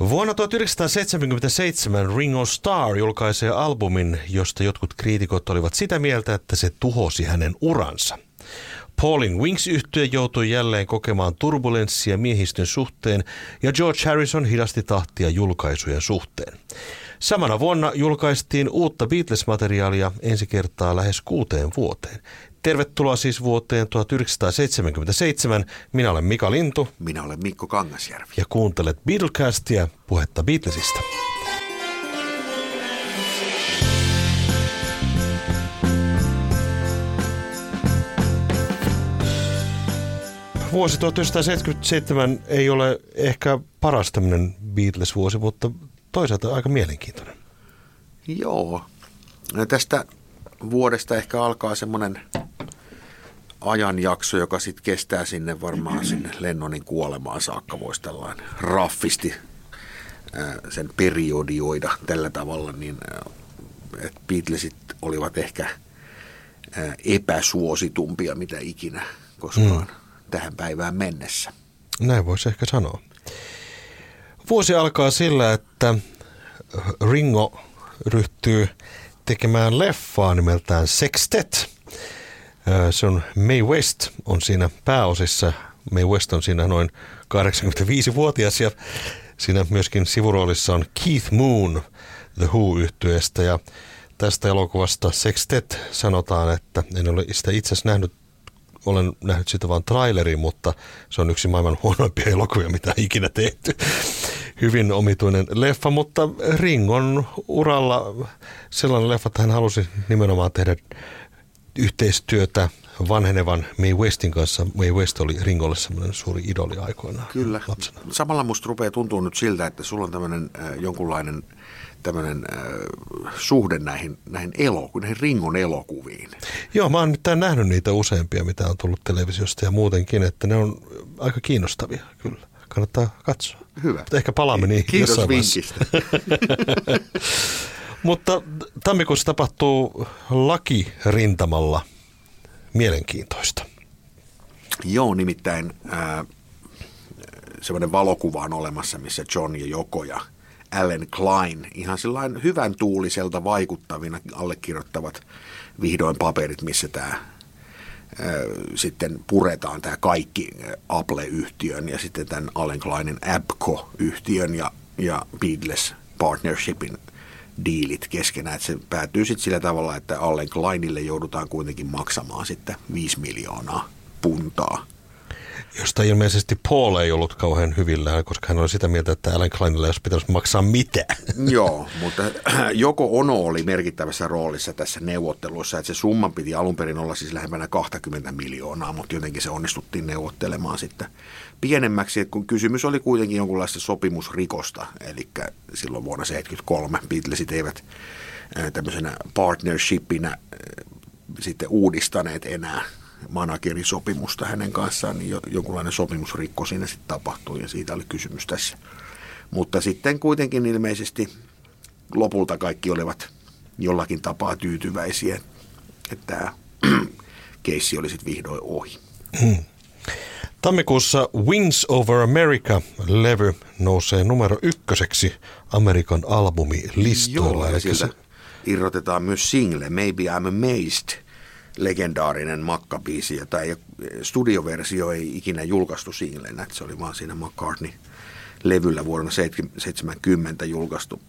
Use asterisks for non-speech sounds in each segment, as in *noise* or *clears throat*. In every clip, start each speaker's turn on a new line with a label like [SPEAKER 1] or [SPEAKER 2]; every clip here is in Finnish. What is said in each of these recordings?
[SPEAKER 1] Vuonna 1977 Ringo Starr julkaisee albumin, josta jotkut kriitikot olivat sitä mieltä, että se tuhosi hänen uransa. Paulin wings yhtye joutui jälleen kokemaan turbulenssia miehistön suhteen ja George Harrison hidasti tahtia julkaisujen suhteen. Samana vuonna julkaistiin uutta Beatles-materiaalia ensi kertaa lähes kuuteen vuoteen. Tervetuloa siis vuoteen 1977. Minä olen Mika Lintu.
[SPEAKER 2] Minä olen Mikko Kangasjärvi.
[SPEAKER 1] Ja kuuntelet Beatlecastia, puhetta Beatlesista. Vuosi 1977 ei ole ehkä paras tämmöinen Beatles-vuosi, mutta toisaalta aika mielenkiintoinen.
[SPEAKER 2] Joo. No tästä vuodesta ehkä alkaa semmoinen ajanjakso, joka sitten kestää sinne varmaan sinne Lennonin kuolemaan saakka, voisi tällainen raffisti sen periodioida tällä tavalla, niin että Beatlesit olivat ehkä epäsuositumpia mitä ikinä koskaan mm. tähän päivään mennessä.
[SPEAKER 1] Näin voisi ehkä sanoa. Vuosi alkaa sillä, että Ringo ryhtyy tekemään leffaa nimeltään Sextet. Se on May West on siinä pääosissa. May West on siinä noin 85-vuotias ja siinä myöskin sivuroolissa on Keith Moon The Who-yhtyeestä ja tästä elokuvasta Sextet sanotaan, että en ole sitä itse asiassa nähnyt olen nähnyt sitä vain trailerin, mutta se on yksi maailman huonoimpia elokuvia, mitä ikinä tehty hyvin omituinen leffa, mutta Ringon uralla sellainen leffa, että hän halusi nimenomaan tehdä yhteistyötä vanhenevan May Westin kanssa. May West oli Ringolle semmoinen suuri idoli aikoinaan
[SPEAKER 2] Kyllä.
[SPEAKER 1] lapsena.
[SPEAKER 2] Samalla musta rupeaa tuntua nyt siltä, että sulla on tämmöinen äh, jonkunlainen tämmöinen äh, suhde näihin, näihin, eloku, näihin Ringon elokuviin.
[SPEAKER 1] Joo, mä oon nyt nähnyt niitä useampia, mitä on tullut televisiosta ja muutenkin, että ne on aika kiinnostavia kyllä. Kannattaa katsoa.
[SPEAKER 2] Hyvä.
[SPEAKER 1] Ehkä palaamme niihin
[SPEAKER 2] Kiitos vinkistä. *laughs*
[SPEAKER 1] Mutta tammikuussa tapahtuu lakirintamalla mielenkiintoista.
[SPEAKER 2] Joo, nimittäin äh, semmoinen valokuva on olemassa, missä John ja Joko ja Allen Klein ihan sellainen hyvän tuuliselta vaikuttavina allekirjoittavat vihdoin paperit, missä tämä sitten puretaan tämä kaikki Apple-yhtiön ja sitten tämän Allen Kleinin Abco-yhtiön ja, ja Beatles Partnershipin diilit keskenään. Että se päätyy sitten sillä tavalla, että Allen Kleinille joudutaan kuitenkin maksamaan sitten 5 miljoonaa puntaa
[SPEAKER 1] josta ilmeisesti Paul ei ollut kauhean hyvillään, koska hän oli sitä mieltä, että Alan Kleinille olisi pitänyt maksaa mitä. *laughs*
[SPEAKER 2] Joo, mutta *clears throat* joko Ono oli merkittävässä roolissa tässä neuvottelussa, että se summa piti alun perin olla siis lähempänä 20 miljoonaa, mutta jotenkin se onnistuttiin neuvottelemaan sitten pienemmäksi, kun kysymys oli kuitenkin jonkunlaista sopimusrikosta, eli silloin vuonna 1973 Beatlesit eivät tämmöisenä partnershipinä sitten uudistaneet enää managerisopimusta hänen kanssaan, niin jonkunlainen sopimusrikko siinä sitten tapahtui ja siitä oli kysymys tässä. Mutta sitten kuitenkin ilmeisesti lopulta kaikki olivat jollakin tapaa tyytyväisiä, että tämä *clears throat* keissi oli sitten vihdoin ohi. Hmm.
[SPEAKER 1] Tammikuussa Wings Over America-levy nousee numero ykköseksi Amerikan albumilistoilla.
[SPEAKER 2] Joo, ja sieltä irrotetaan myös single Maybe I'm Amazed – legendaarinen makkabiisi, jota ei, studioversio ei ikinä julkaistu singlenä, että se oli vaan siinä McCartney-levyllä vuonna 70 julkaistu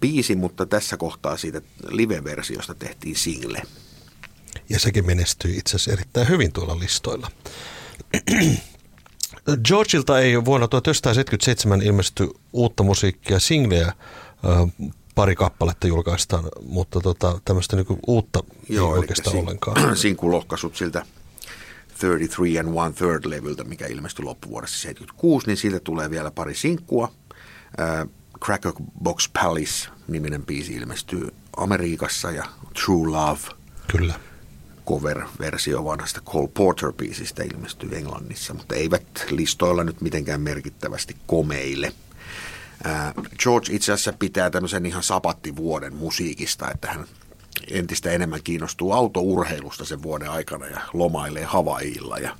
[SPEAKER 2] biisi, mutta tässä kohtaa siitä live-versiosta tehtiin single.
[SPEAKER 1] Ja sekin menestyi itse asiassa erittäin hyvin tuolla listoilla. *clears throat* Georgeilta ei vuonna 1977 ilmesty uutta musiikkia, singleä pari kappaletta julkaistaan, mutta tota, tämmöistä niinku uutta Joo, ei oikeastaan sin- ollenkaan. *clears throat*
[SPEAKER 2] Sinkulohkaisut siltä 33 and one third levyltä, mikä ilmestyi loppuvuodessa 76, niin siitä tulee vielä pari sinkkua. Äh, Cracker Box Palace niminen biisi ilmestyy Amerikassa ja True Love.
[SPEAKER 1] Kyllä.
[SPEAKER 2] Cover-versio vanhasta Cole Porter-biisistä ilmestyy Englannissa, mutta eivät listoilla nyt mitenkään merkittävästi komeille – George itse asiassa pitää tämmöisen ihan sapattivuoden musiikista, että hän entistä enemmän kiinnostuu autourheilusta sen vuoden aikana ja lomailee Havailla ja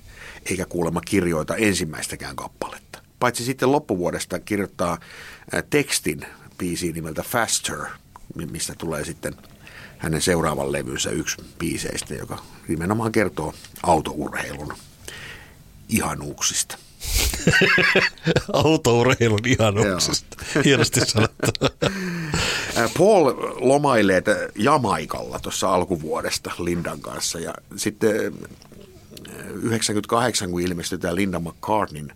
[SPEAKER 2] eikä kuulemma kirjoita ensimmäistäkään kappaletta. paitsi sitten loppuvuodesta kirjoittaa tekstin biisiin nimeltä Faster, mistä tulee sitten hänen seuraavan levynsä yksi biiseistä, joka nimenomaan kertoo autourheilun ihanuuksista. *laughs*
[SPEAKER 1] Autourheilun ihanuuksista. Hienosti sanottu. *laughs*
[SPEAKER 2] Paul lomailee Jamaikalla tuossa alkuvuodesta Lindan kanssa ja sitten 98, kun ilmestyi tämä Linda McCartneyn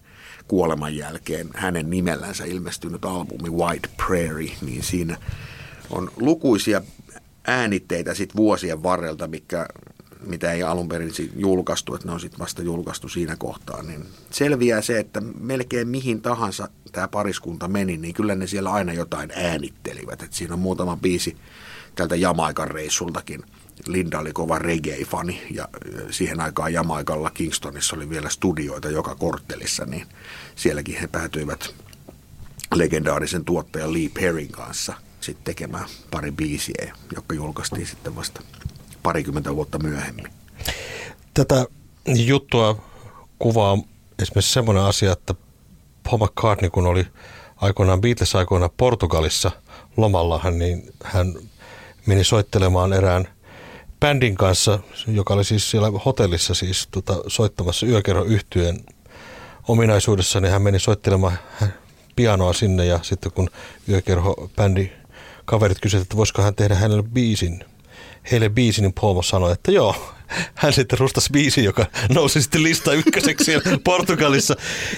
[SPEAKER 2] kuoleman jälkeen hänen nimellänsä ilmestynyt albumi White Prairie, niin siinä on lukuisia äänitteitä sit vuosien varrelta, mikä, mitä ei alun perin julkaistu, että ne on sitten vasta julkaistu siinä kohtaa, niin selviää se, että melkein mihin tahansa tämä pariskunta meni, niin kyllä ne siellä aina jotain äänittelivät. Et siinä on muutama biisi tältä Jamaikan reissultakin. Linda oli kova reggae-fani ja siihen aikaan Jamaikalla Kingstonissa oli vielä studioita joka korttelissa, niin sielläkin he päätyivät legendaarisen tuottajan Lee Perrin kanssa sitten tekemään pari biisiä, jotka julkaistiin sitten vasta parikymmentä vuotta myöhemmin.
[SPEAKER 1] Tätä juttua kuvaa esimerkiksi semmoinen asia, että Paul McCartney, kun oli aikoinaan Beatles aikoinaan Portugalissa lomalla, niin hän meni soittelemaan erään bändin kanssa, joka oli siis siellä hotellissa siis tota, soittamassa yökerro yhtyeen ominaisuudessa, niin hän meni soittelemaan pianoa sinne ja sitten kun yökerho bändi kaverit kysyivät, että voisiko hän tehdä hänelle biisin, heille biisin, niin Paul sanoi, että joo, hän sitten rustasi biisi, joka nousi sitten lista ykköseksi siellä Portugalissa,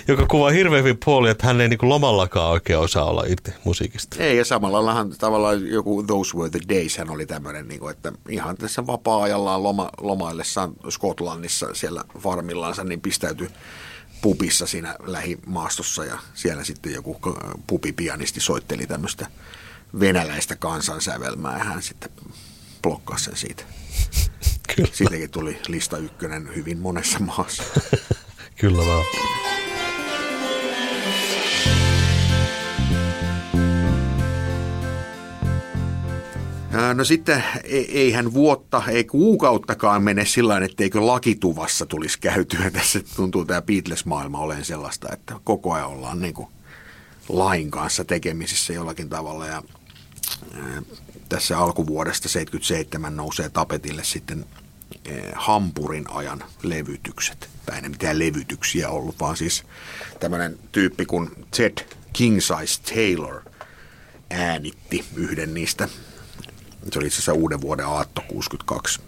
[SPEAKER 1] joka kuvaa hirveän hyvin puoli, että hän ei niin lomallakaan oikein osaa olla itse musiikista.
[SPEAKER 2] Ei, ja samalla laillahan tavallaan joku Those Were the Days hän oli tämmöinen, niin kuin, että ihan tässä vapaa-ajallaan loma, lomaillessaan Skotlannissa siellä farmillansa, niin pistäytyi pupissa siinä lähimaastossa ja siellä sitten joku pupipianisti soitteli tämmöistä venäläistä kansansävelmää ja hän sitten blokkasi sen siitä. *laughs* Kyllä. Siitäkin tuli lista ykkönen hyvin monessa maassa. *laughs*
[SPEAKER 1] Kyllä vaan.
[SPEAKER 2] No sitten e, eihän vuotta, ei kuukauttakaan mene sillä tavalla, etteikö lakituvassa tulisi käytyä. *laughs* Tässä tuntuu tämä Beatles-maailma olen sellaista, että koko ajan ollaan niin kuin lain kanssa tekemisissä jollakin tavalla. Ja tässä alkuvuodesta 77 nousee tapetille sitten Hampurin ajan levytykset. Tai ei mitään levytyksiä ollut, vaan siis tämmöinen tyyppi kuin Ted Kingsize Taylor äänitti yhden niistä. Se oli itse asiassa uuden vuoden aatto 62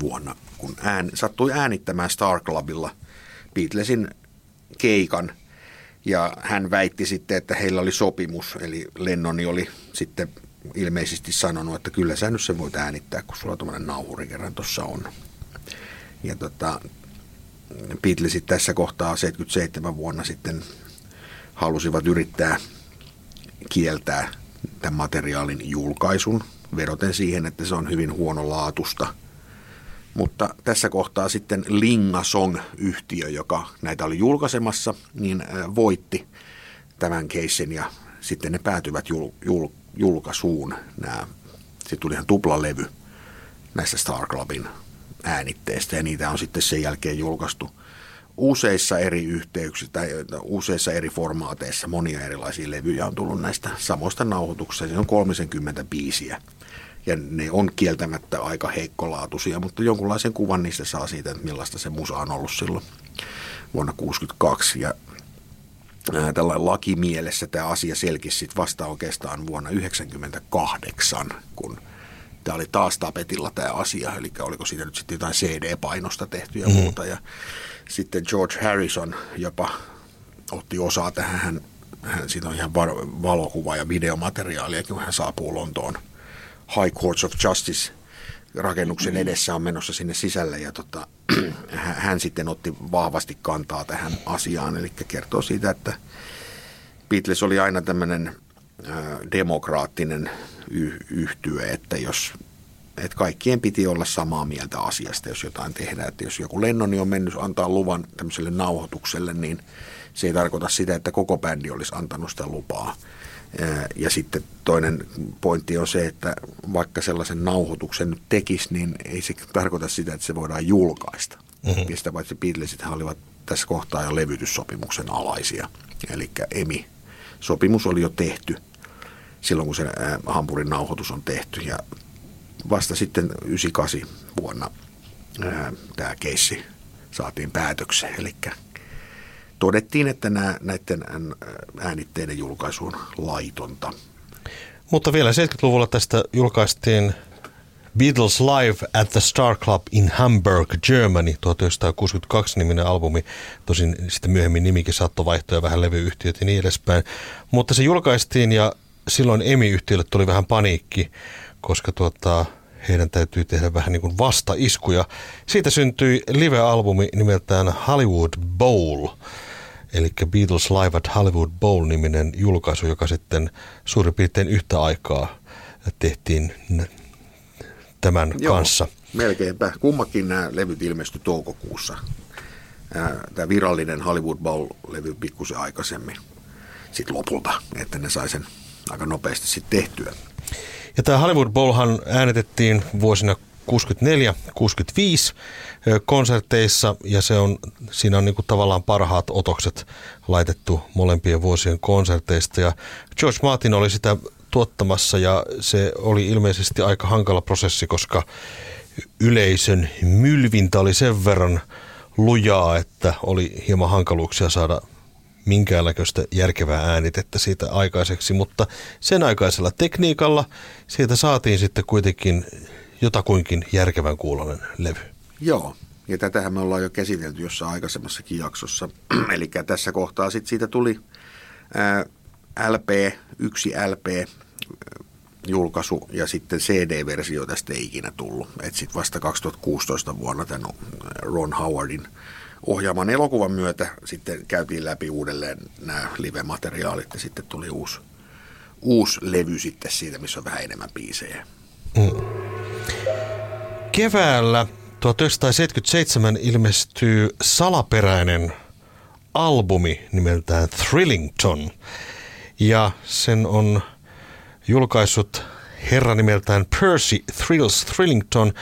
[SPEAKER 2] vuonna, kun ään, sattui äänittämään Star Clubilla Beatlesin keikan – ja hän väitti sitten, että heillä oli sopimus, eli Lennoni oli sitten ilmeisesti sanonut, että kyllä sä nyt se voit äänittää, kun sulla tuommoinen nauhuri kerran tuossa on. Ja tota, Beatlesit tässä kohtaa 77 vuonna sitten halusivat yrittää kieltää tämän materiaalin julkaisun, vedoten siihen, että se on hyvin huonolaatusta – mutta tässä kohtaa sitten Lingasong-yhtiö, joka näitä oli julkaisemassa, niin voitti tämän keissin ja sitten ne päätyvät jul, jul, julkaisuun. Nämä, sitten tuli ihan tuplalevy näistä Star Clubin äänitteistä ja niitä on sitten sen jälkeen julkaistu useissa eri yhteyksissä tai useissa eri formaateissa monia erilaisia levyjä on tullut näistä samoista nauhoituksista. Se on 30 biisiä ja ne on kieltämättä aika heikkolaatuisia, mutta jonkunlaisen kuvan niistä saa siitä, että millaista se musa on ollut silloin vuonna 1962. Ja tällainen lakimielessä tämä asia selkisi sitten vasta oikeastaan vuonna 1998, kun tämä oli taas tapetilla tämä asia, eli oliko siitä nyt sitten jotain CD-painosta tehty ja mm. muuta. Ja sitten George Harrison jopa otti osaa tähän, hän, hän siitä on ihan valokuva- ja videomateriaalia, kun hän saapuu Lontoon – High Courts of Justice rakennuksen edessä on menossa sinne sisälle ja tota, *clears throat* hän sitten otti vahvasti kantaa tähän asiaan, eli kertoo siitä, että Beatles oli aina tämmöinen demokraattinen y- yhtye, että jos että kaikkien piti olla samaa mieltä asiasta, jos jotain tehdään. Että jos joku Lennoni on mennyt antaa luvan tämmöiselle nauhoitukselle, niin se ei tarkoita sitä, että koko bändi olisi antanut sitä lupaa. Ja sitten toinen pointti on se, että vaikka sellaisen nauhoituksen nyt tekisi, niin ei se tarkoita sitä, että se voidaan julkaista. Mm-hmm. Ja sitä paitsi Beatlesit olivat tässä kohtaa jo levytyssopimuksen alaisia. Eli EMI-sopimus oli jo tehty silloin, kun se Hampurin nauhoitus on tehty. Ja vasta sitten 98 vuonna tämä keissi saatiin päätökseen. Eli todettiin, että nämä, näiden äänitteiden julkaisu on laitonta.
[SPEAKER 1] Mutta vielä 70-luvulla tästä julkaistiin Beatles Live at the Star Club in Hamburg, Germany, 1962 niminen albumi. Tosin sitten myöhemmin nimikin saattoi vaihtua ja vähän levyyhtiöt ja niin edespäin. Mutta se julkaistiin ja silloin EMI-yhtiölle tuli vähän paniikki, koska tuota, heidän täytyy tehdä vähän niin kuin vastaiskuja. Siitä syntyi live-albumi nimeltään Hollywood Bowl, eli Beatles Live at Hollywood Bowl-niminen julkaisu, joka sitten suurin piirtein yhtä aikaa tehtiin tämän Joo, kanssa.
[SPEAKER 2] Melkeinpä. Kummakin nämä levyt ilmestyi toukokuussa. Tämä virallinen Hollywood Bowl-levy pikkusen aikaisemmin sitten lopulta, että ne sai sen aika nopeasti sitten tehtyä.
[SPEAKER 1] Ja tämä Hollywood Bowlhan äänetettiin vuosina 64-65 konserteissa ja se on, siinä on niin kuin tavallaan parhaat otokset laitettu molempien vuosien konserteista. Ja George Martin oli sitä tuottamassa ja se oli ilmeisesti aika hankala prosessi, koska yleisön mylvintä oli sen verran lujaa, että oli hieman hankaluuksia saada minkäänlaista järkevää äänitettä siitä aikaiseksi, mutta sen aikaisella tekniikalla siitä saatiin sitten kuitenkin jotakuinkin järkevän kuulonen levy.
[SPEAKER 2] Joo, ja tätähän me ollaan jo käsitelty jossain aikaisemmassakin jaksossa. *clears throat* Eli tässä kohtaa sitten siitä tuli ää, LP, yksi LP, julkaisu ja sitten CD-versio tästä ei ikinä tullut. Et sitten vasta 2016 vuonna tämän Ron Howardin ohjaaman elokuvan myötä sitten käytiin läpi uudelleen nämä live-materiaalit ja sitten tuli uusi, uusi levy sitten siitä, missä on vähän enemmän biisejä. Mm.
[SPEAKER 1] Keväällä 1977 ilmestyy salaperäinen albumi nimeltään Thrillington. Ja sen on julkaissut herra nimeltään Percy Thrills Thrillington.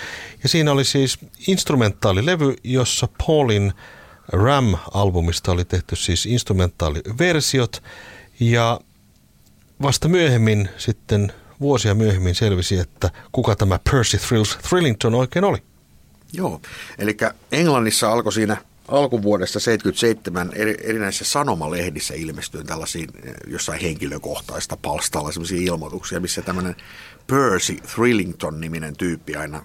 [SPEAKER 1] Ja siinä oli siis instrumentaalilevy, jossa Paulin Ram-albumista oli tehty siis instrumentaaliversiot. Ja vasta myöhemmin sitten vuosia myöhemmin selvisi, että kuka tämä Percy Thrills Thrillington oikein oli.
[SPEAKER 2] Joo, eli Englannissa alkoi siinä alkuvuodesta 77 eri, erinäisissä sanomalehdissä ilmestyi tällaisia eh, jossain henkilökohtaista palstalla sellaisia ilmoituksia, missä tämmöinen Percy Thrillington-niminen tyyppi aina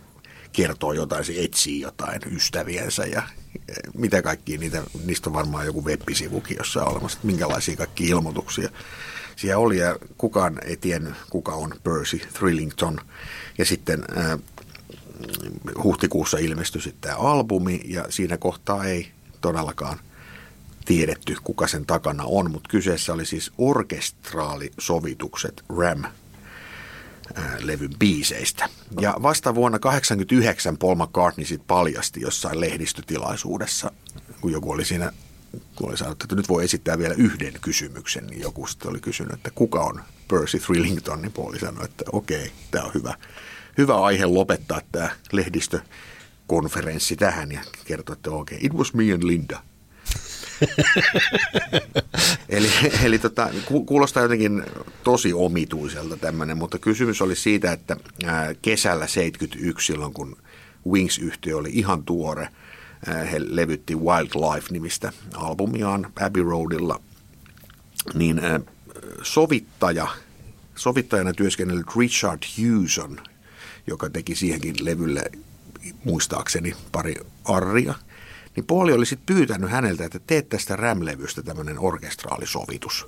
[SPEAKER 2] kertoo jotain, se etsii jotain ystäviensä ja eh, mitä kaikki niitä, niistä on varmaan joku web-sivukin jossain olemassa, että minkälaisia kaikki ilmoituksia siellä oli ja kukaan ei tiennyt, kuka on Percy Thrillington. Ja sitten äh, huhtikuussa ilmestyi sitten tämä albumi ja siinä kohtaa ei todellakaan tiedetty, kuka sen takana on, mutta kyseessä oli siis orkestraalisovitukset RAM levyn biiseistä. Ja vasta vuonna 1989 Paul McCartney sitten paljasti jossain lehdistötilaisuudessa, kun joku oli siinä, kun oli sanottu, että nyt voi esittää vielä yhden kysymyksen, niin joku sitten oli kysynyt, että kuka on Percy Thrillington, niin Paul sanoi, että okei, tämä on hyvä, hyvä aihe lopettaa tämä lehdistökonferenssi tähän ja kertoi, että okei, it was me and Linda. *laughs* eli eli tota, kuulostaa jotenkin tosi omituiselta tämmöinen, mutta kysymys oli siitä, että kesällä 71 silloin, kun Wings-yhtiö oli ihan tuore, he levytti Wildlife-nimistä albumiaan Abbey Roadilla, niin sovittaja, sovittajana työskennellyt Richard Hewson, joka teki siihenkin levylle muistaakseni pari arria – niin Pauli oli sitten pyytänyt häneltä, että teet tästä rämlevystä tämmöinen orkestraalisovitus.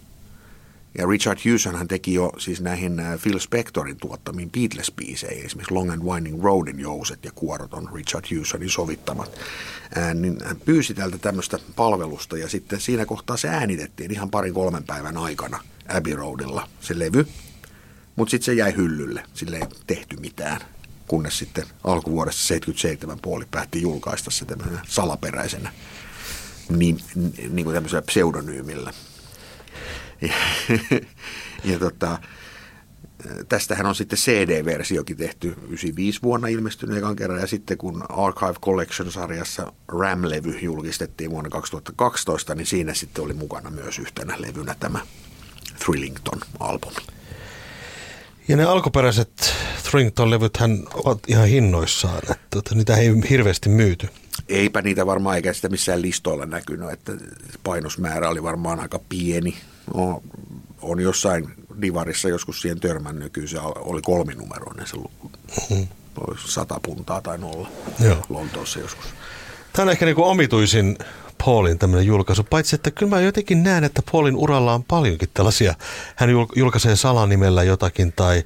[SPEAKER 2] Ja Richard hän teki jo siis näihin äh, Phil Spectorin tuottamiin Beatles-biiseihin, esimerkiksi Long and Winding Roadin jouset ja kuorot on Richard Hewsonin sovittamat. Ää, niin hän pyysi tältä tämmöistä palvelusta ja sitten siinä kohtaa se äänitettiin ihan parin kolmen päivän aikana Abbey Roadilla se levy. Mutta sitten se jäi hyllylle, sille ei tehty mitään kunnes sitten alkuvuodesta 77 puoli päätti julkaista se tämmöisenä salaperäisenä niin, niin kuin tämmöisellä pseudonyymillä. Ja, ja tota, Tästähän on sitten CD-versiokin tehty 95 vuonna ilmestynyt ekan kerran ja sitten kun Archive Collection-sarjassa RAM-levy julkistettiin vuonna 2012, niin siinä sitten oli mukana myös yhtenä levynä tämä Thrillington-albumi.
[SPEAKER 1] Ja ne alkuperäiset Thrillington-levythän ovat ihan hinnoissaan, että tota, niitä ei hirveästi myyty.
[SPEAKER 2] Eipä niitä varmaan eikä sitä missään listoilla näkynyt, että painosmäärä oli varmaan aika pieni. No, on jossain divarissa joskus siihen törmännyt, kyllä se oli kolminumeroinen se luku. Hmm. Sata puntaa tai nolla Joo. Lontoossa joskus.
[SPEAKER 1] Tämä on ehkä niin kuin omituisin Paulin tämmöinen julkaisu, paitsi että kyllä mä jotenkin näen, että Paulin uralla on paljonkin tällaisia, hän julkaisee salanimellä jotakin tai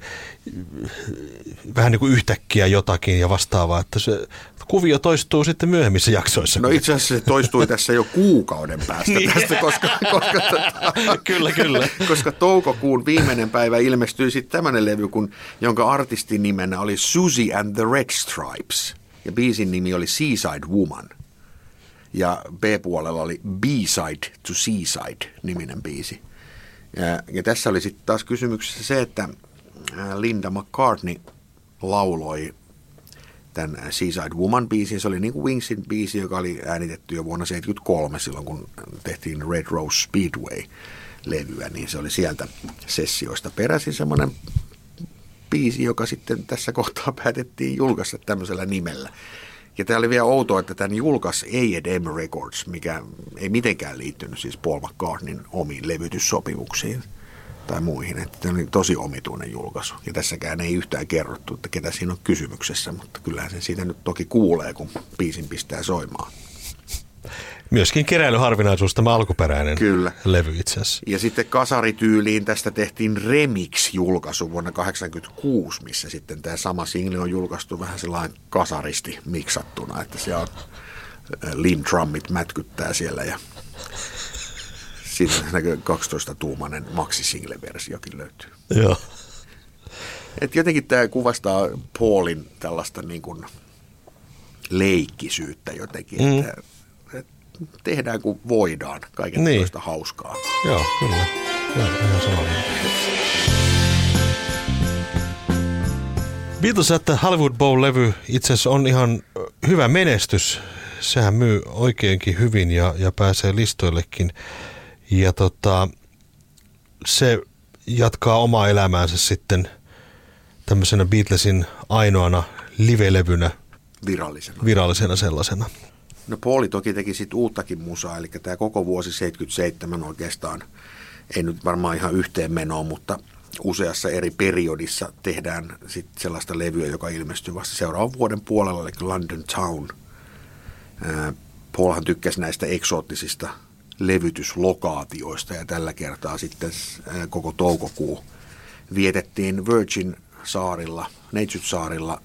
[SPEAKER 1] vähän niin kuin yhtäkkiä jotakin ja vastaavaa, että se kuvio toistuu sitten myöhemmissä jaksoissa.
[SPEAKER 2] No itse asiassa se toistui tässä jo kuukauden päästä niin. tästä, koska, koska, tota,
[SPEAKER 1] kyllä, kyllä.
[SPEAKER 2] koska toukokuun viimeinen päivä ilmestyi sitten tämmöinen levy, kun, jonka artistin nimenä oli Susie and the Red Stripes ja biisin nimi oli Seaside Woman – ja B-puolella oli B-Side to Seaside niminen biisi. Ja, ja tässä oli sitten taas kysymyksessä se, että Linda McCartney lauloi tämän Seaside Woman biisin. Se oli niin kuin Wingsin biisi, joka oli äänitetty jo vuonna 1973 silloin, kun tehtiin Red Rose Speedway levyä, niin se oli sieltä sessioista peräisin semmoinen biisi, joka sitten tässä kohtaa *laughs* päätettiin julkaista tämmöisellä nimellä. Ja tämä oli vielä outoa, että tämän julkaisi A&M Records, mikä ei mitenkään liittynyt siis Paul McCartneyn omiin levytyssopimuksiin tai muihin. Että tämä oli tosi omituinen julkaisu. Ja tässäkään ei yhtään kerrottu, että ketä siinä on kysymyksessä, mutta kyllähän sen siitä nyt toki kuulee, kun biisin pistää soimaan.
[SPEAKER 1] Myöskin keräilyharvinaisuus tämä alkuperäinen Kyllä. levy itse asiassa.
[SPEAKER 2] Ja sitten kasarityyliin tästä tehtiin Remix-julkaisu vuonna 1986, missä sitten tämä sama single on julkaistu vähän sellainen kasaristi miksattuna, että se on äh, Lim Trummit mätkyttää siellä ja sitten 12-tuumainen maxi-single-versiokin löytyy.
[SPEAKER 1] Joo.
[SPEAKER 2] Et jotenkin tämä kuvastaa Paulin tällaista niin kuin leikkisyyttä jotenkin, mm. että tehdään kuin voidaan kaiken niin. hauskaa.
[SPEAKER 1] Joo, kyllä. Joo, ihan samaa Beatles että Hollywood Bowl-levy itse asiassa on ihan hyvä menestys. Sehän myy oikeinkin hyvin ja, ja pääsee listoillekin. Ja tota, se jatkaa omaa elämäänsä sitten tämmöisenä Beatlesin ainoana live-levynä.
[SPEAKER 2] Virallisena.
[SPEAKER 1] Virallisena sellaisena.
[SPEAKER 2] No Pauli toki teki sitten uuttakin musaa, eli tämä koko vuosi 77 oikeastaan, ei nyt varmaan ihan yhteen menoa, mutta useassa eri periodissa tehdään sit sellaista levyä, joka ilmestyy vasta seuraavan vuoden puolella, eli London Town. Paulhan tykkäsi näistä eksoottisista levytyslokaatioista ja tällä kertaa sitten koko toukokuu vietettiin Virgin saarilla, Neitsyt-saarilla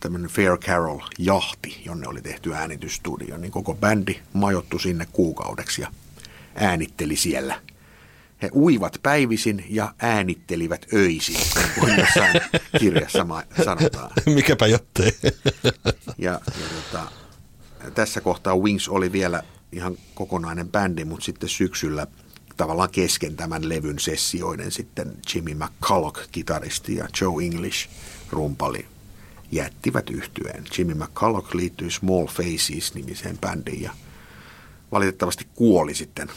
[SPEAKER 2] tämmöinen Fair Carol-jahti, jonne oli tehty äänitysstudio, niin koko bändi majottu sinne kuukaudeksi ja äänitteli siellä. He uivat päivisin ja äänittelivät öisin, niin kuin jossain kirjassa sanotaan. *laughs*
[SPEAKER 1] Mikäpä jottei.
[SPEAKER 2] ja, ja tota, tässä kohtaa Wings oli vielä ihan kokonainen bändi, mutta sitten syksyllä tavallaan kesken tämän levyn sessioiden sitten Jimmy McCulloch, kitaristi ja Joe English, rumpali, jättivät yhtyeen. Jimmy McCulloch liittyi Small Faces-nimiseen bändiin ja valitettavasti kuoli sitten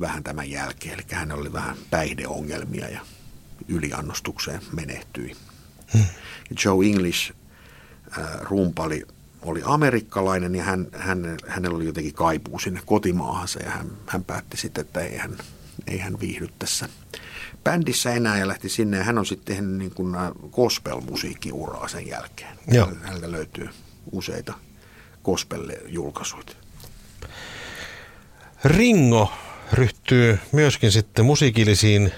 [SPEAKER 2] vähän tämän jälkeen. Eli hän oli vähän päihdeongelmia ja yliannostukseen menehtyi. Hmm. Joe English äh, rumpali oli amerikkalainen ja hän, hän, hänellä oli jotenkin kaipuu sinne kotimaahansa ja hän, hän päätti sitten, että ei hän, ei hän viihdy tässä bändissä enää ja lähti sinne. Ja hän on sitten tehnyt niin kuin äh, gospel-musiikkiuraa sen jälkeen. Joo. Häneltä löytyy useita gospel-julkaisuja.
[SPEAKER 1] Ringo ryhtyy myöskin sitten musiikillisiin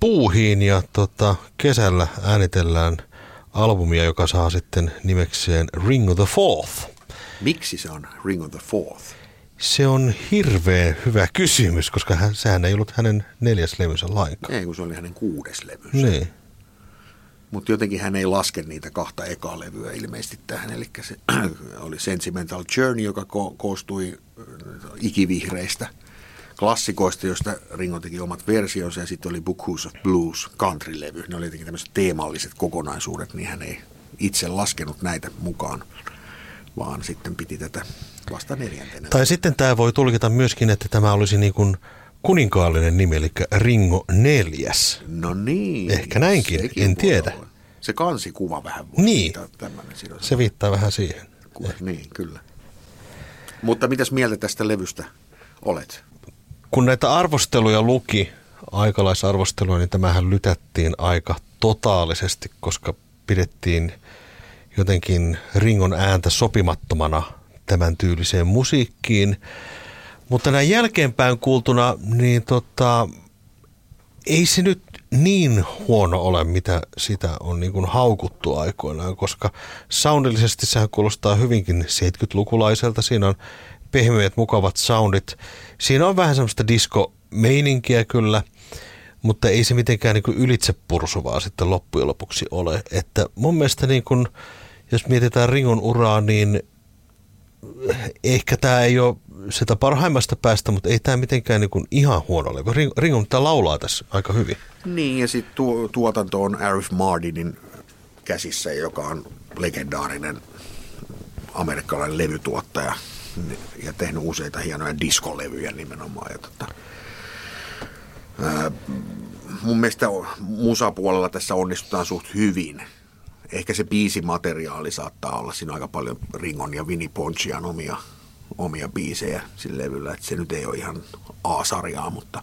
[SPEAKER 1] puuhiin ja tota, kesällä äänitellään albumia, joka saa sitten nimekseen Ringo the Fourth.
[SPEAKER 2] Miksi se on Ringo the Fourth?
[SPEAKER 1] Se on hirveän hyvä kysymys, koska hän, sehän ei ollut hänen neljäs levynsä lainkaan.
[SPEAKER 2] Ei, kun se oli hänen kuudes levynsä.
[SPEAKER 1] Niin.
[SPEAKER 2] Mutta jotenkin hän ei laske niitä kahta ekaa levyä ilmeisesti tähän. Eli se *clears throat* oli Sentimental Journey, joka ko- koostui äh, ikivihreistä klassikoista, joista Ringo teki omat versionsa ja sitten oli Books of Blues country-levy. Ne oli jotenkin tämmöiset teemalliset kokonaisuudet, niin hän ei itse laskenut näitä mukaan, vaan sitten piti tätä vasta neljäntenä.
[SPEAKER 1] Tai sitten tämä voi tulkita myöskin, että tämä olisi niin kuin kuninkaallinen nimi, eli Ringo neljäs.
[SPEAKER 2] No niin.
[SPEAKER 1] Ehkä näinkin, en tiedä.
[SPEAKER 2] olla. Se kansikuva vähän voi
[SPEAKER 1] Niin.
[SPEAKER 2] olla tämmöinen sidos.
[SPEAKER 1] Se viittaa vähän siihen.
[SPEAKER 2] Ku- Niin, kyllä. Mutta mitäs mieltä tästä levystä olet?
[SPEAKER 1] Kun näitä arvosteluja luki, aikalaisarvostelua, niin tämähän lytättiin aika totaalisesti, koska pidettiin jotenkin Ringon ääntä sopimattomana tämän tyyliseen musiikkiin. Mutta näin jälkeenpäin kuultuna, niin tota, ei se nyt niin huono ole, mitä sitä on niin kuin haukuttu aikoinaan, koska soundillisesti sehän kuulostaa hyvinkin 70-lukulaiselta. Siinä on pehmeät, mukavat soundit. Siinä on vähän semmoista disco-meininkiä kyllä, mutta ei se mitenkään niin kuin ylitsepursuvaa sitten loppujen lopuksi ole. Että mun mielestä niin kuin, jos mietitään Ringon uraa, niin ehkä tämä ei ole sitä parhaimmasta päästä, mutta ei tämä mitenkään niin kuin ihan huono levy. Ringo, Ringo tämä laulaa tässä aika hyvin.
[SPEAKER 2] Niin, ja sitten tuo, tuotanto on Arif Mardinin käsissä, joka on legendaarinen amerikkalainen levytuottaja ja tehnyt useita hienoja diskolevyjä nimenomaan. Ja tota, ää, mun mielestä musapuolella tässä onnistutaan suht hyvin. Ehkä se biisimateriaali saattaa olla, siinä on aika paljon Ringon ja Vinnie Ponchian omia, omia biisejä sillä levyllä, että se nyt ei ole ihan A-sarjaa, mutta,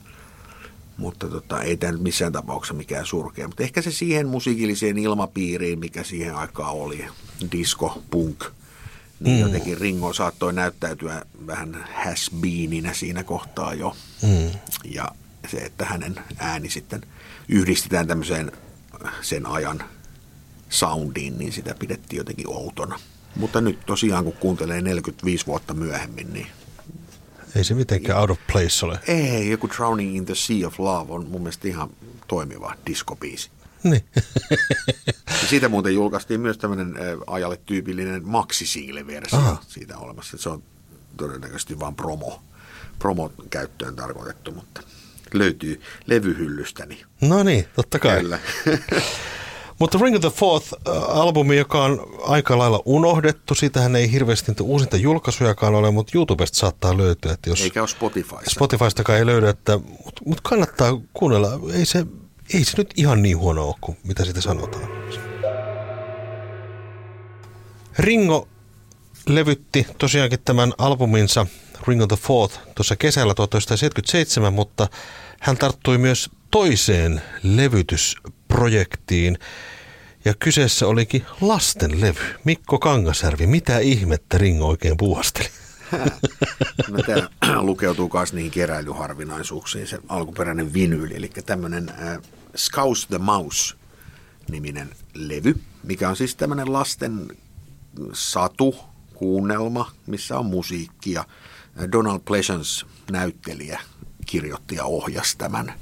[SPEAKER 2] mutta tota, ei tämä nyt missään tapauksessa mikään surkea. Mutta ehkä se siihen musiikilliseen ilmapiiriin, mikä siihen aikaan oli, disco, punk, niin mm. jotenkin Ringo saattoi näyttäytyä vähän has siinä kohtaa jo.
[SPEAKER 1] Mm.
[SPEAKER 2] Ja se, että hänen ääni sitten yhdistetään tämmöiseen sen ajan soundiin, niin sitä pidettiin jotenkin outona. Mutta nyt tosiaan, kun kuuntelee 45 vuotta myöhemmin, niin
[SPEAKER 1] Ei se mitenkään out of place ole.
[SPEAKER 2] ei, joku Drowning in the Sea of Love on mun mielestä ihan toimiva diskobiisi. *laughs*
[SPEAKER 1] Niin.
[SPEAKER 2] Siitä muuten julkaistiin myös tämmöinen ajalle tyypillinen maxi-single-versio
[SPEAKER 1] Aha.
[SPEAKER 2] siitä olemassa. Se on todennäköisesti vain promo, promo käyttöön tarkoitettu, mutta löytyy levyhyllystäni.
[SPEAKER 1] No niin, totta kai.
[SPEAKER 2] Kyllä. *laughs*
[SPEAKER 1] Mutta Ring of the Fourth-albumi, joka on aika lailla unohdettu, siitähän ei hirveästi niitä uusinta julkaisujakaan ole, mutta YouTubesta saattaa löytyä, että jos
[SPEAKER 2] Eikä ole Spotifysta.
[SPEAKER 1] Spotifystakaan ei löydy, että, mutta mut kannattaa kuunnella. Ei se, ei se nyt ihan niin huono ole kuin mitä siitä sanotaan. Ringo levytti tosiaankin tämän albuminsa Ring of the Fourth tuossa kesällä 1977, mutta hän tarttui myös toiseen levytysprojektiin. Ja kyseessä olikin lastenlevy. Mikko Kangasärvi, mitä ihmettä Ringo oikein puuhasteli? *laughs*
[SPEAKER 2] Tämä *clears throat* lukeutuu myös niihin keräilyharvinaisuuksiin, se alkuperäinen vinyyli, eli tämmöinen Scouse the Mouse-niminen levy, mikä on siis tämmöinen lasten satu, kuunnelma, missä on musiikkia. Donald Pleasance näyttelijä kirjoitti ja ohjasi tämän.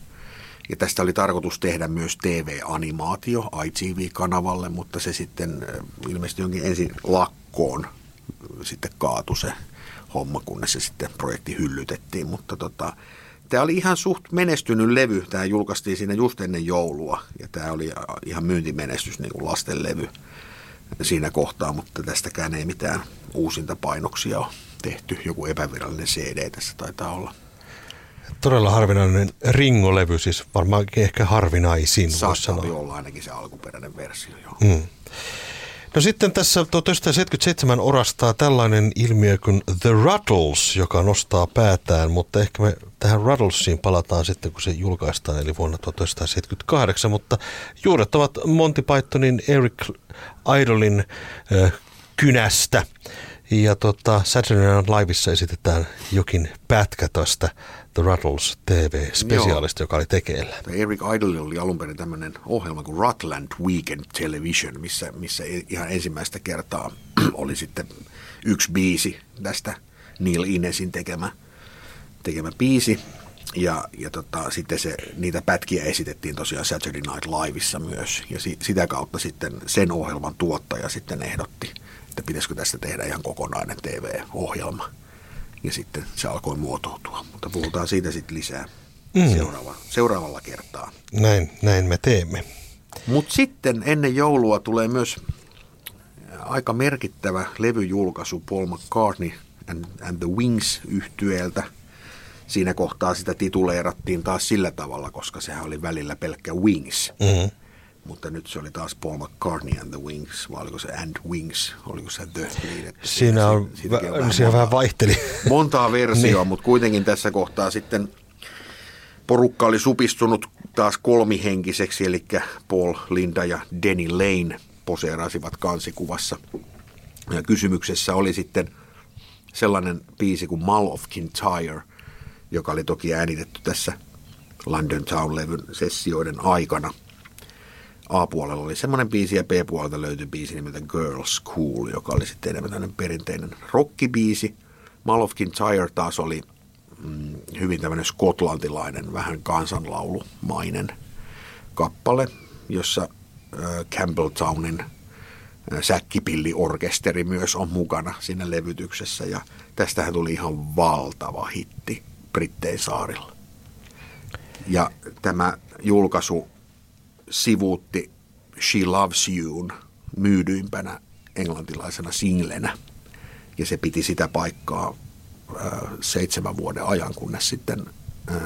[SPEAKER 2] Ja tästä oli tarkoitus tehdä myös TV-animaatio ITV-kanavalle, mutta se sitten äh, ilmeisesti jonkin ensin lakkoon sitten kaatu se homma, kunnes se sitten projekti hyllytettiin. Mutta tota, tämä oli ihan suht menestynyt levy. Tämä julkaistiin siinä just ennen joulua ja tämä oli ihan myyntimenestys niin kuin lastenlevy siinä kohtaa, mutta tästäkään ei mitään uusinta painoksia ole tehty. Joku epävirallinen CD tässä taitaa olla.
[SPEAKER 1] Todella harvinainen Ringo-levy, siis varmaankin ehkä harvinaisin,
[SPEAKER 2] Saattaa olla ainakin se alkuperäinen versio. Joo.
[SPEAKER 1] Mm. No sitten tässä 1977 orastaa tällainen ilmiö kuin The Rattles, joka nostaa päätään, mutta ehkä me tähän Rattlesiin palataan sitten, kun se julkaistaan, eli vuonna 1978, mutta juuret ovat Monty Pythonin Eric Idolin äh, kynästä. Ja tota, Saturday Night Liveissa esitetään jokin pätkä tästä The Rattles TV-spesiaalista, joka oli tekeillä.
[SPEAKER 2] Eric Idle oli alun perin tämmöinen ohjelma kuin Rutland Weekend Television, missä, missä ihan ensimmäistä kertaa *clears throat* oli sitten yksi biisi tästä Neil Inesin tekemä, tekemä biisi. Ja, ja tota, sitten se, niitä pätkiä esitettiin tosiaan Saturday Night Liveissa myös. Ja si, sitä kautta sitten sen ohjelman tuottaja sitten ehdotti, että pitäisikö tästä tehdä ihan kokonainen TV-ohjelma. Ja sitten se alkoi muotoutua, mutta puhutaan siitä sitten lisää mm. seuraava, seuraavalla kertaa.
[SPEAKER 1] Näin, näin me teemme.
[SPEAKER 2] Mutta sitten ennen joulua tulee myös aika merkittävä levyjulkaisu Paul McCartney and, and the Wings yhtyeeltä. Siinä kohtaa sitä tituleerattiin taas sillä tavalla, koska sehän oli välillä pelkkä Wings. Mm-hmm. Mutta nyt se oli taas Paul McCartney and the Wings, vai oliko se And Wings, oliko se The liitetty?
[SPEAKER 1] Siinä, on, siinä, on vähän, siinä vähän vaihteli. *laughs*
[SPEAKER 2] Montaa versioa, niin. mutta kuitenkin tässä kohtaa sitten porukka oli supistunut taas kolmihenkiseksi, eli Paul, Linda ja Denny Lane poseerasivat kansikuvassa. Ja kysymyksessä oli sitten sellainen biisi kuin Mull of Kintyre, joka oli toki äänitetty tässä London Town-levyn sessioiden aikana. A-puolella oli semmoinen biisi ja B-puolelta löytyi biisi nimeltä Girl School, joka oli sitten enemmän tämmöinen perinteinen rockibiisi. Mull of Kintyre taas oli mm, hyvin tämmöinen skotlantilainen, vähän kansanlaulumainen kappale, jossa Campbelltownin säkkipilliorkesteri myös on mukana siinä levytyksessä ja tästähän tuli ihan valtava hitti Brittein saarilla. Ja tämä julkaisu sivuutti She Loves You myydyimpänä englantilaisena singlenä ja se piti sitä paikkaa äh, seitsemän vuoden ajan, kunnes sitten äh,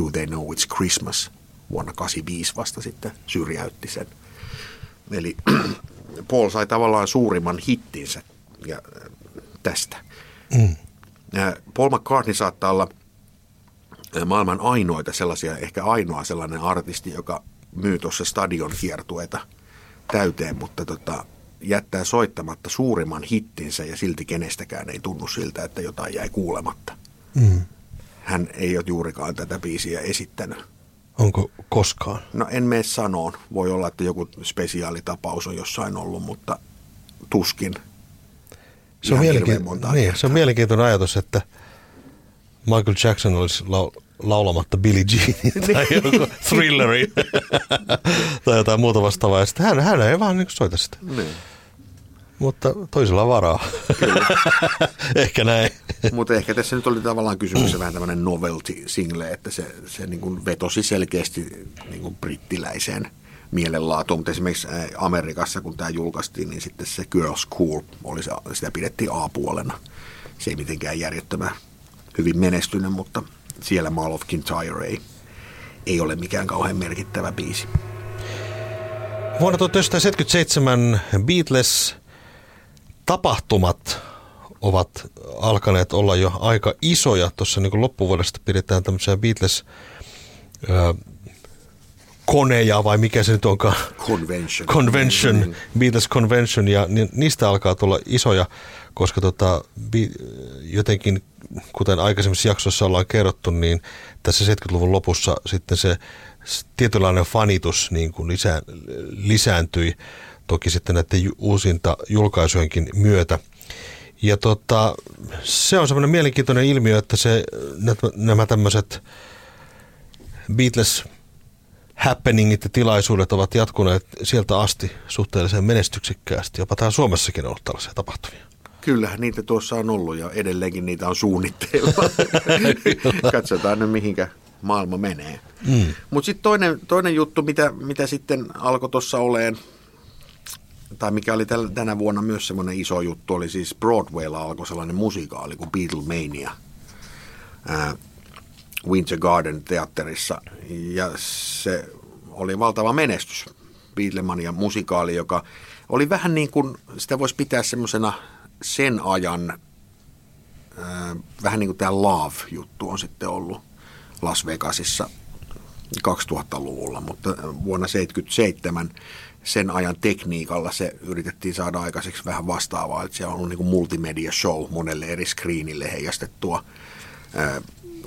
[SPEAKER 2] Do They Know It's Christmas vuonna 85 vasta sitten syrjäytti sen. Eli *clears throat* Paul sai tavallaan suurimman hittinsä ja, äh, tästä. Mm. Paul McCartney saattaa olla äh, maailman ainoita sellaisia, ehkä ainoa sellainen artisti, joka myy tuossa stadion kiertueita täyteen, mutta tota, jättää soittamatta suurimman hittinsä ja silti kenestäkään ei tunnu siltä, että jotain jäi kuulematta. Mm. Hän ei ole juurikaan tätä biisiä esittänyt
[SPEAKER 1] Onko koskaan?
[SPEAKER 2] No en mene sanoon. Voi olla, että joku spesiaalitapaus on jossain ollut, mutta tuskin.
[SPEAKER 1] Se on, mielenki- niin, se on mielenkiintoinen ajatus, että Michael Jackson olisi lau- laulamatta Billie Jean *laughs* tai joku thrilleri *laughs* tai jotain muuta vastaavaa. Ja sitten hän, hän ei vaan niin soita sitä. Niin mutta toisella varaa. *laughs* ehkä näin.
[SPEAKER 2] mutta ehkä tässä nyt oli tavallaan kysymyksessä vähän tämmöinen novelty single, että se, se niin kuin vetosi selkeästi niin kuin brittiläiseen mielenlaatuun, mutta esimerkiksi Amerikassa, kun tämä julkaistiin, niin sitten se Girls Cool, oli se, sitä pidettiin A-puolena. Se ei mitenkään järjettömän hyvin menestynyt, mutta siellä Mall of Kintyre ei, ei ole mikään kauhean merkittävä biisi.
[SPEAKER 1] Vuonna 1977 Beatles tapahtumat ovat alkaneet olla jo aika isoja. Tuossa niin loppuvuodesta pidetään tämmöisiä Beatles koneja vai mikä se nyt onkaan?
[SPEAKER 2] Convention.
[SPEAKER 1] Convention, mm-hmm. Beatles Convention ja niistä alkaa tulla isoja, koska tota, jotenkin, kuten aikaisemmissa jaksoissa ollaan kerrottu, niin tässä 70-luvun lopussa sitten se tietynlainen fanitus niin kuin lisää, lisääntyi toki sitten näiden uusinta julkaisujenkin myötä. Ja tota, se on semmoinen mielenkiintoinen ilmiö, että se, nämä tämmöiset Beatles happeningit ja tilaisuudet ovat jatkuneet sieltä asti suhteellisen menestyksekkäästi. Jopa täällä Suomessakin on ollut tällaisia tapahtumia.
[SPEAKER 2] Kyllähän niitä tuossa on ollut ja edelleenkin niitä on suunnitteilla. *laughs* Katsotaan nyt mihinkä maailma menee. Mm. Mutta sitten toinen, toinen juttu, mitä, mitä sitten alkoi tuossa oleen tai mikä oli tänä vuonna myös semmoinen iso juttu, oli siis Broadwaylla alkoi sellainen musikaali kuin Beatlemania ää, Winter Garden teatterissa. Ja se oli valtava menestys. Beatlemania musikaali, joka oli vähän niin kuin, sitä voisi pitää semmoisena sen ajan, vähän niin kuin tämä Love-juttu on sitten ollut Las Vegasissa 2000-luvulla, mutta vuonna 1977 sen ajan tekniikalla se yritettiin saada aikaiseksi vähän vastaavaa, että se on ollut niin kuin multimedia show monelle eri screenille heijastettua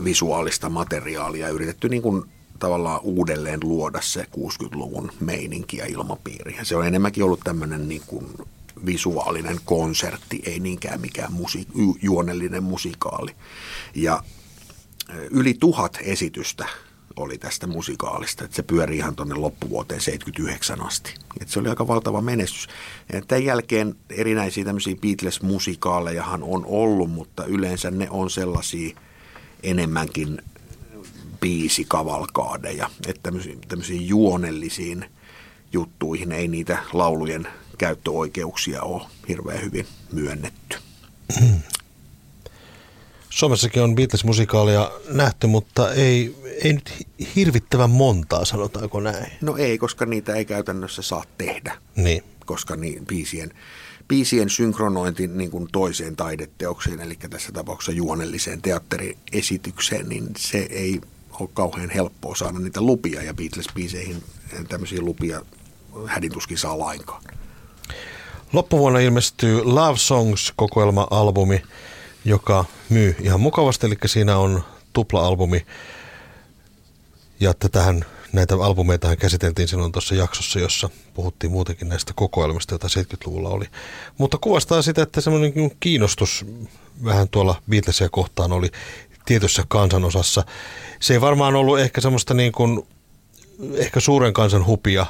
[SPEAKER 2] visuaalista materiaalia yritetty niin kuin tavallaan uudelleen luoda se 60-luvun meininki ja ilmapiiri. Ja se on enemmänkin ollut tämmöinen niin kuin visuaalinen konsertti, ei niinkään mikään musi- juonellinen musikaali. Ja yli tuhat esitystä oli tästä musikaalista. Että se pyöri ihan tuonne loppuvuoteen 79 asti. Että se oli aika valtava menestys. Ja tämän jälkeen erinäisiä tämmöisiä Beatles-musikaalejahan on ollut, mutta yleensä ne on sellaisia enemmänkin biisikavalkaadeja. Että tämmöisiin juonellisiin juttuihin ei niitä laulujen käyttöoikeuksia ole hirveän hyvin myönnetty.
[SPEAKER 1] Suomessakin on Beatles-musikaalia nähty, mutta ei, ei nyt hirvittävän montaa, sanotaanko näin.
[SPEAKER 2] No ei, koska niitä ei käytännössä saa tehdä.
[SPEAKER 1] Niin.
[SPEAKER 2] Koska niin, biisien, biisien synkronointi niin kuin toiseen taideteokseen, eli tässä tapauksessa juonelliseen teatteriesitykseen, niin se ei ole kauhean helppoa saada niitä lupia, ja Beatles-biiseihin tämmöisiä lupia hädintuskin saa lainkaan.
[SPEAKER 1] Loppuvuonna ilmestyy Love Songs-kokoelma-albumi, joka myy ihan mukavasti, eli siinä on tupla-albumi. Ja tähän näitä albumeita käsiteltiin silloin tuossa jaksossa, jossa puhuttiin muutenkin näistä kokoelmista, joita 70-luvulla oli. Mutta kuvastaa sitä, että semmoinen kiinnostus vähän tuolla Beatlesia kohtaan oli tietyssä kansanosassa. Se ei varmaan ollut ehkä semmoista niin kuin, ehkä suuren kansan hupia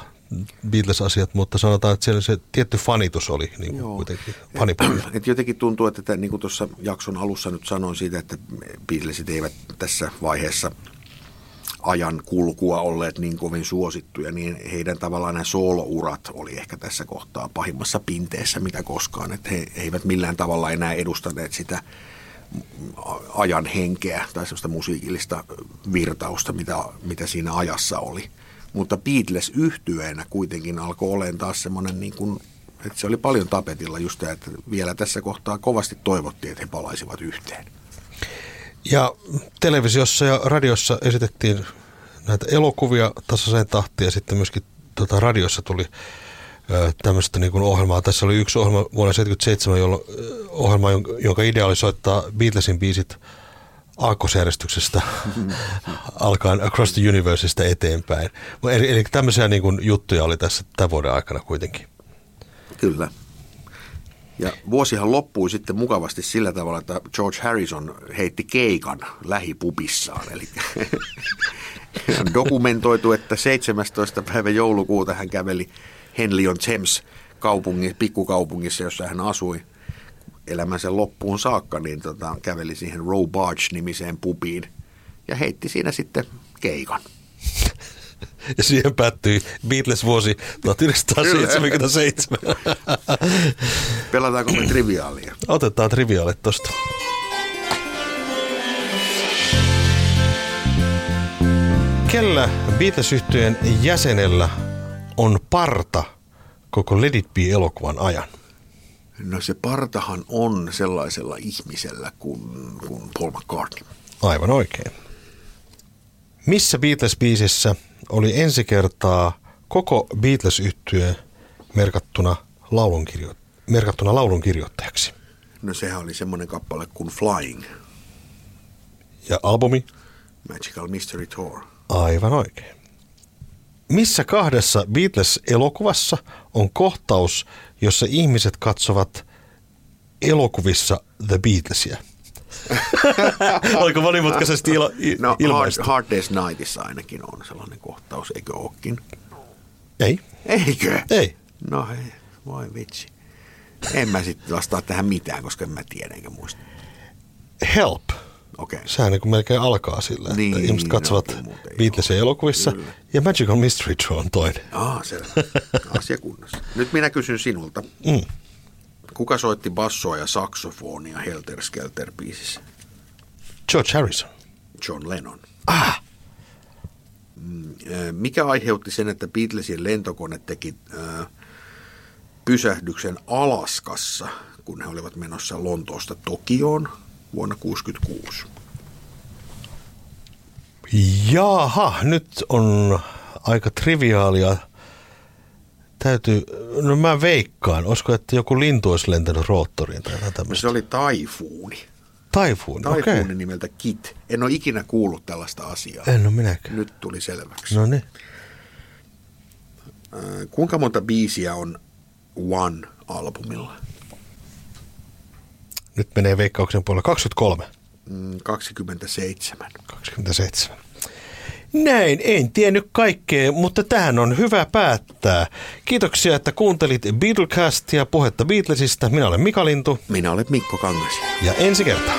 [SPEAKER 1] Beatles-asiat, mutta sanotaan, että siellä se tietty fanitus oli niin kuin kuitenkin fanipuolella. *clears throat*
[SPEAKER 2] Et jotenkin tuntuu, että niin kuin tuossa jakson alussa nyt sanoin siitä, että Beatlesit eivät tässä vaiheessa ajan kulkua olleet niin kovin suosittuja, niin heidän tavallaan nämä soolourat oli ehkä tässä kohtaa pahimmassa pinteessä mitä koskaan. Että he, he eivät millään tavalla enää edustaneet sitä ajan henkeä tai sellaista musiikillista virtausta, mitä, mitä siinä ajassa oli. Mutta Beatles yhtyeenä kuitenkin alkoi olemaan taas semmoinen niin kuin, että se oli paljon tapetilla just tämä, että vielä tässä kohtaa kovasti toivottiin, että he palaisivat yhteen.
[SPEAKER 1] Ja televisiossa ja radiossa esitettiin näitä elokuvia tasaiseen tahtiin ja sitten myöskin tota, radiossa tuli tämmöistä niin kuin ohjelmaa. Tässä oli yksi ohjelma vuonna 1977, jolloin, ohjelma, jonka idea oli soittaa Beatlesin biisit aakkosjärjestyksestä alkaen Across the Universeista eteenpäin. Eli, eli tämmöisiä niin kuin juttuja oli tässä tämän vuoden aikana kuitenkin.
[SPEAKER 2] Kyllä. Ja vuosihan loppui sitten mukavasti sillä tavalla, että George Harrison heitti keikan lähipubissaan. Eli on *laughs* dokumentoitu, että 17. päivä joulukuuta hän käveli Henley Thames kaupungin, pikkukaupungissa, jossa hän asui elämänsä loppuun saakka, niin tota, käveli siihen Row Barge-nimiseen pubiin ja heitti siinä sitten keikan. *laughs*
[SPEAKER 1] Ja siihen päättyi Beatles-vuosi 1977. *laughs*
[SPEAKER 2] Pelataanko me triviaalia?
[SPEAKER 1] Otetaan triviaalit tosta. Kellä beatles jäsenellä on parta koko Let It Be-elokuvan ajan?
[SPEAKER 2] No se partahan on sellaisella ihmisellä kuin, kuin Paul McCartney.
[SPEAKER 1] Aivan oikein. Missä Beatles-biisissä oli ensi kertaa koko beatles yhtye merkattuna laulun, kirjo- merkattuna laulun kirjoittajaksi?
[SPEAKER 2] No sehän oli semmoinen kappale kuin Flying.
[SPEAKER 1] Ja albumi?
[SPEAKER 2] Magical Mystery Tour.
[SPEAKER 1] Aivan oikein. Missä kahdessa Beatles-elokuvassa on kohtaus, jossa ihmiset katsovat elokuvissa The Beatlesia? *laughs* Oliko monimutkaisesti ilo,
[SPEAKER 2] no, ilmaista? Hard, Hard Day's Nightissa ainakin on sellainen kohtaus, eikö ookin?
[SPEAKER 1] Ei.
[SPEAKER 2] Eikö?
[SPEAKER 1] Ei.
[SPEAKER 2] No hei, voi vitsi. En mä sitten vastaa tähän mitään, koska en mä tiedä enkä muista.
[SPEAKER 1] Help.
[SPEAKER 2] Okay.
[SPEAKER 1] Sehän niin melkein alkaa sillä, että niin, ihmiset katsovat no, Beatlesia elokuvissa Kyllä. ja Magical Mystery Tour on toinen.
[SPEAKER 2] Ah, se Asia kunnossa. Nyt minä kysyn sinulta. Mm. Kuka soitti bassoa ja saksofonia Helter Skelter biisissä?
[SPEAKER 1] George Harrison.
[SPEAKER 2] John Lennon.
[SPEAKER 1] Ah!
[SPEAKER 2] Mm, mikä aiheutti sen, että Beatlesin lentokone teki äh, pysähdyksen Alaskassa, kun he olivat menossa Lontoosta Tokioon vuonna 1966?
[SPEAKER 1] Jaha, nyt on aika triviaalia. Täytyy, no mä veikkaan, olisiko, että joku lintu olisi lentänyt roottoriin tai tämmöistä? No
[SPEAKER 2] se oli taifuuni.
[SPEAKER 1] Taifuuni, okei.
[SPEAKER 2] Taifuuni
[SPEAKER 1] okay.
[SPEAKER 2] nimeltä Kit. En ole ikinä kuullut tällaista asiaa.
[SPEAKER 1] En ole minäkään.
[SPEAKER 2] Nyt tuli selväksi.
[SPEAKER 1] No niin.
[SPEAKER 2] Äh, kuinka monta biisiä on One-albumilla?
[SPEAKER 1] Nyt menee veikkauksen puolella 23.
[SPEAKER 2] 27.
[SPEAKER 1] 27. Näin, en tiennyt kaikkea, mutta tähän on hyvä päättää. Kiitoksia, että kuuntelit Beatlecastia, puhetta Beatlesista. Minä olen Mika Lintu.
[SPEAKER 2] Minä olen Mikko Kangas.
[SPEAKER 1] Ja ensi kertaa.